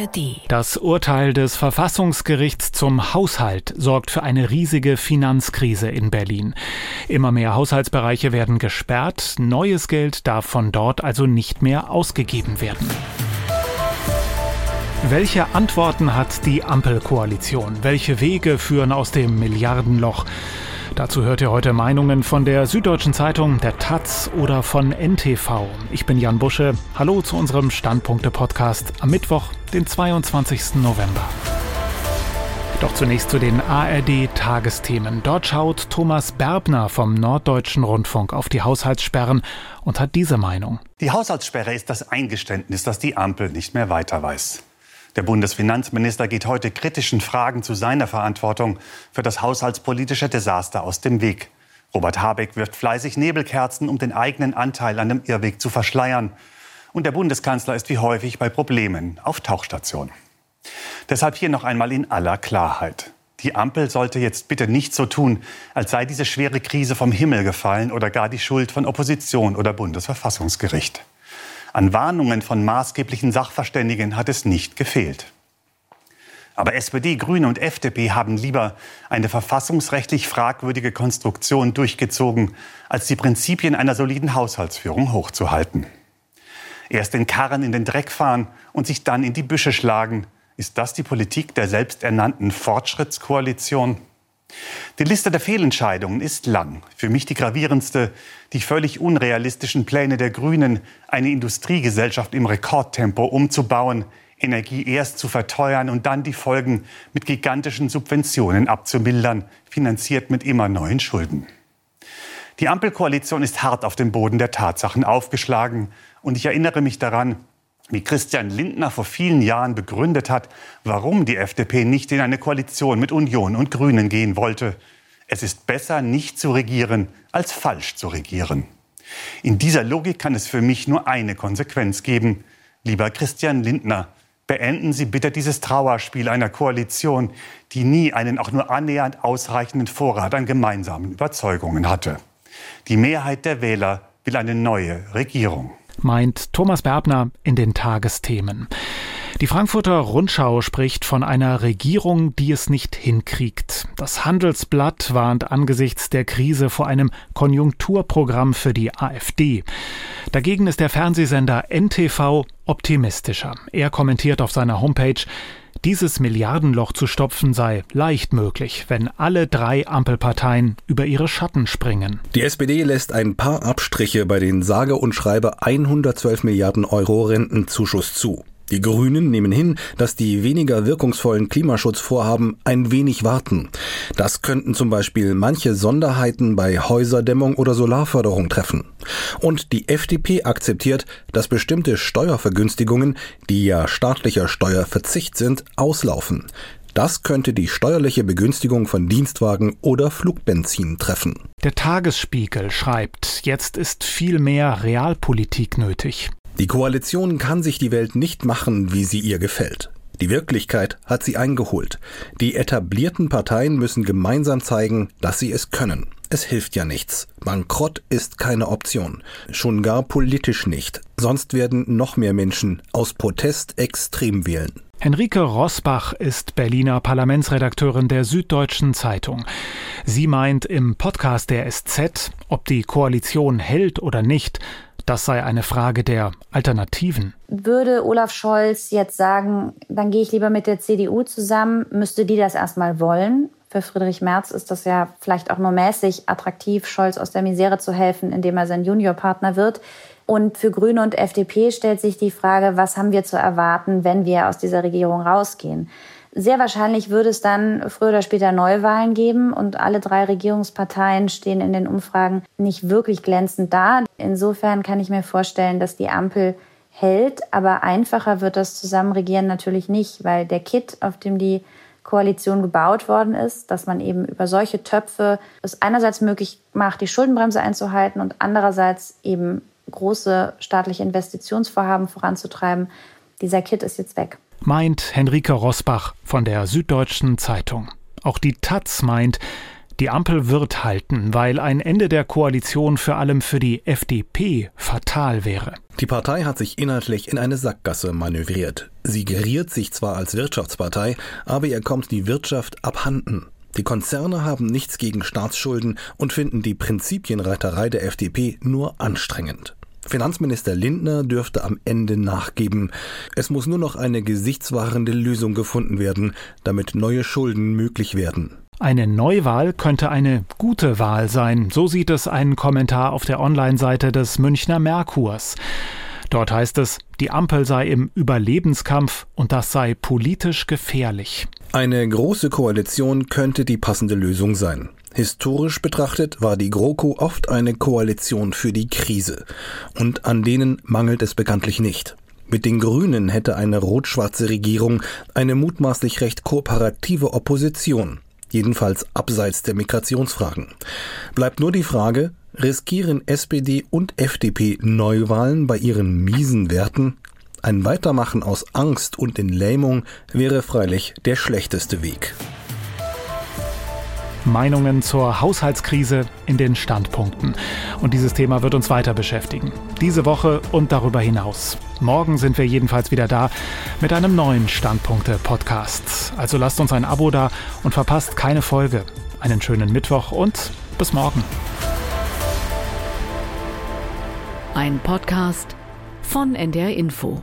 ARD. Das Urteil des Verfassungsgerichts zum Haushalt sorgt für eine riesige Finanzkrise in Berlin. Immer mehr Haushaltsbereiche werden gesperrt, neues Geld darf von dort also nicht mehr ausgegeben werden. Welche Antworten hat die Ampelkoalition? Welche Wege führen aus dem Milliardenloch? Dazu hört ihr heute Meinungen von der Süddeutschen Zeitung, der Taz oder von NTV. Ich bin Jan Busche. Hallo zu unserem Standpunkte-Podcast am Mittwoch, den 22. November. Doch zunächst zu den ARD-Tagesthemen. Dort schaut Thomas Berbner vom Norddeutschen Rundfunk auf die Haushaltssperren und hat diese Meinung. Die Haushaltssperre ist das Eingeständnis, dass die Ampel nicht mehr weiter weiß. Der Bundesfinanzminister geht heute kritischen Fragen zu seiner Verantwortung für das haushaltspolitische Desaster aus dem Weg. Robert Habeck wirft fleißig Nebelkerzen, um den eigenen Anteil an dem Irrweg zu verschleiern. Und der Bundeskanzler ist wie häufig bei Problemen auf Tauchstation. Deshalb hier noch einmal in aller Klarheit. Die Ampel sollte jetzt bitte nicht so tun, als sei diese schwere Krise vom Himmel gefallen oder gar die Schuld von Opposition oder Bundesverfassungsgericht. An Warnungen von maßgeblichen Sachverständigen hat es nicht gefehlt. Aber SPD, Grüne und FDP haben lieber eine verfassungsrechtlich fragwürdige Konstruktion durchgezogen, als die Prinzipien einer soliden Haushaltsführung hochzuhalten. Erst den Karren in den Dreck fahren und sich dann in die Büsche schlagen, ist das die Politik der selbsternannten Fortschrittskoalition? Die Liste der Fehlentscheidungen ist lang. Für mich die gravierendste, die völlig unrealistischen Pläne der Grünen, eine Industriegesellschaft im Rekordtempo umzubauen, Energie erst zu verteuern und dann die Folgen mit gigantischen Subventionen abzumildern, finanziert mit immer neuen Schulden. Die Ampelkoalition ist hart auf dem Boden der Tatsachen aufgeschlagen. Und ich erinnere mich daran, wie Christian Lindner vor vielen Jahren begründet hat, warum die FDP nicht in eine Koalition mit Union und Grünen gehen wollte. Es ist besser, nicht zu regieren, als falsch zu regieren. In dieser Logik kann es für mich nur eine Konsequenz geben. Lieber Christian Lindner, beenden Sie bitte dieses Trauerspiel einer Koalition, die nie einen auch nur annähernd ausreichenden Vorrat an gemeinsamen Überzeugungen hatte. Die Mehrheit der Wähler will eine neue Regierung meint Thomas Berbner in den Tagesthemen. Die Frankfurter Rundschau spricht von einer Regierung, die es nicht hinkriegt. Das Handelsblatt warnt angesichts der Krise vor einem Konjunkturprogramm für die AfD. Dagegen ist der Fernsehsender NTV optimistischer. Er kommentiert auf seiner Homepage, dieses Milliardenloch zu stopfen sei leicht möglich, wenn alle drei Ampelparteien über ihre Schatten springen. Die SPD lässt ein paar Abstriche bei den sage und schreibe 112 Milliarden Euro Rentenzuschuss zu. Die Grünen nehmen hin, dass die weniger wirkungsvollen Klimaschutzvorhaben ein wenig warten. Das könnten zum Beispiel manche Sonderheiten bei Häuserdämmung oder Solarförderung treffen. Und die FDP akzeptiert, dass bestimmte Steuervergünstigungen, die ja staatlicher Steuerverzicht sind, auslaufen. Das könnte die steuerliche Begünstigung von Dienstwagen oder Flugbenzin treffen. Der Tagesspiegel schreibt, jetzt ist viel mehr Realpolitik nötig. Die Koalition kann sich die Welt nicht machen, wie sie ihr gefällt. Die Wirklichkeit hat sie eingeholt. Die etablierten Parteien müssen gemeinsam zeigen, dass sie es können. Es hilft ja nichts. Bankrott ist keine Option. Schon gar politisch nicht. Sonst werden noch mehr Menschen aus Protest extrem wählen. Henrike Rosbach ist Berliner Parlamentsredakteurin der Süddeutschen Zeitung. Sie meint im Podcast der SZ, ob die Koalition hält oder nicht, das sei eine Frage der Alternativen. Würde Olaf Scholz jetzt sagen, dann gehe ich lieber mit der CDU zusammen, müsste die das erstmal wollen? Für Friedrich Merz ist das ja vielleicht auch nur mäßig attraktiv, Scholz aus der Misere zu helfen, indem er sein Juniorpartner wird. Und für Grüne und FDP stellt sich die Frage, was haben wir zu erwarten, wenn wir aus dieser Regierung rausgehen? Sehr wahrscheinlich würde es dann früher oder später Neuwahlen geben und alle drei Regierungsparteien stehen in den Umfragen nicht wirklich glänzend da. Insofern kann ich mir vorstellen, dass die Ampel hält, aber einfacher wird das Zusammenregieren natürlich nicht, weil der Kit, auf dem die Koalition gebaut worden ist, dass man eben über solche Töpfe es einerseits möglich macht, die Schuldenbremse einzuhalten und andererseits eben große staatliche Investitionsvorhaben voranzutreiben. Dieser Kit ist jetzt weg meint Henrike Rosbach von der Süddeutschen Zeitung. Auch die Taz meint, Die Ampel wird halten, weil ein Ende der Koalition vor allem für die FDP fatal wäre. Die Partei hat sich inhaltlich in eine Sackgasse manövriert. Sie geriert sich zwar als Wirtschaftspartei, aber ihr kommt die Wirtschaft abhanden. Die Konzerne haben nichts gegen Staatsschulden und finden die Prinzipienreiterei der FDP nur anstrengend. Finanzminister Lindner dürfte am Ende nachgeben. Es muss nur noch eine gesichtswahrende Lösung gefunden werden, damit neue Schulden möglich werden. Eine Neuwahl könnte eine gute Wahl sein, so sieht es ein Kommentar auf der Online-Seite des Münchner Merkurs. Dort heißt es, die Ampel sei im Überlebenskampf und das sei politisch gefährlich. Eine große Koalition könnte die passende Lösung sein. Historisch betrachtet war die GroKo oft eine Koalition für die Krise. Und an denen mangelt es bekanntlich nicht. Mit den Grünen hätte eine rot-schwarze Regierung eine mutmaßlich recht kooperative Opposition, jedenfalls abseits der Migrationsfragen. Bleibt nur die Frage, riskieren SPD und FDP Neuwahlen bei ihren miesen Werten? Ein Weitermachen aus Angst und in Lähmung wäre freilich der schlechteste Weg. Meinungen zur Haushaltskrise in den Standpunkten. Und dieses Thema wird uns weiter beschäftigen. Diese Woche und darüber hinaus. Morgen sind wir jedenfalls wieder da mit einem neuen Standpunkte-Podcast. Also lasst uns ein Abo da und verpasst keine Folge. Einen schönen Mittwoch und bis morgen. Ein Podcast von NDR Info.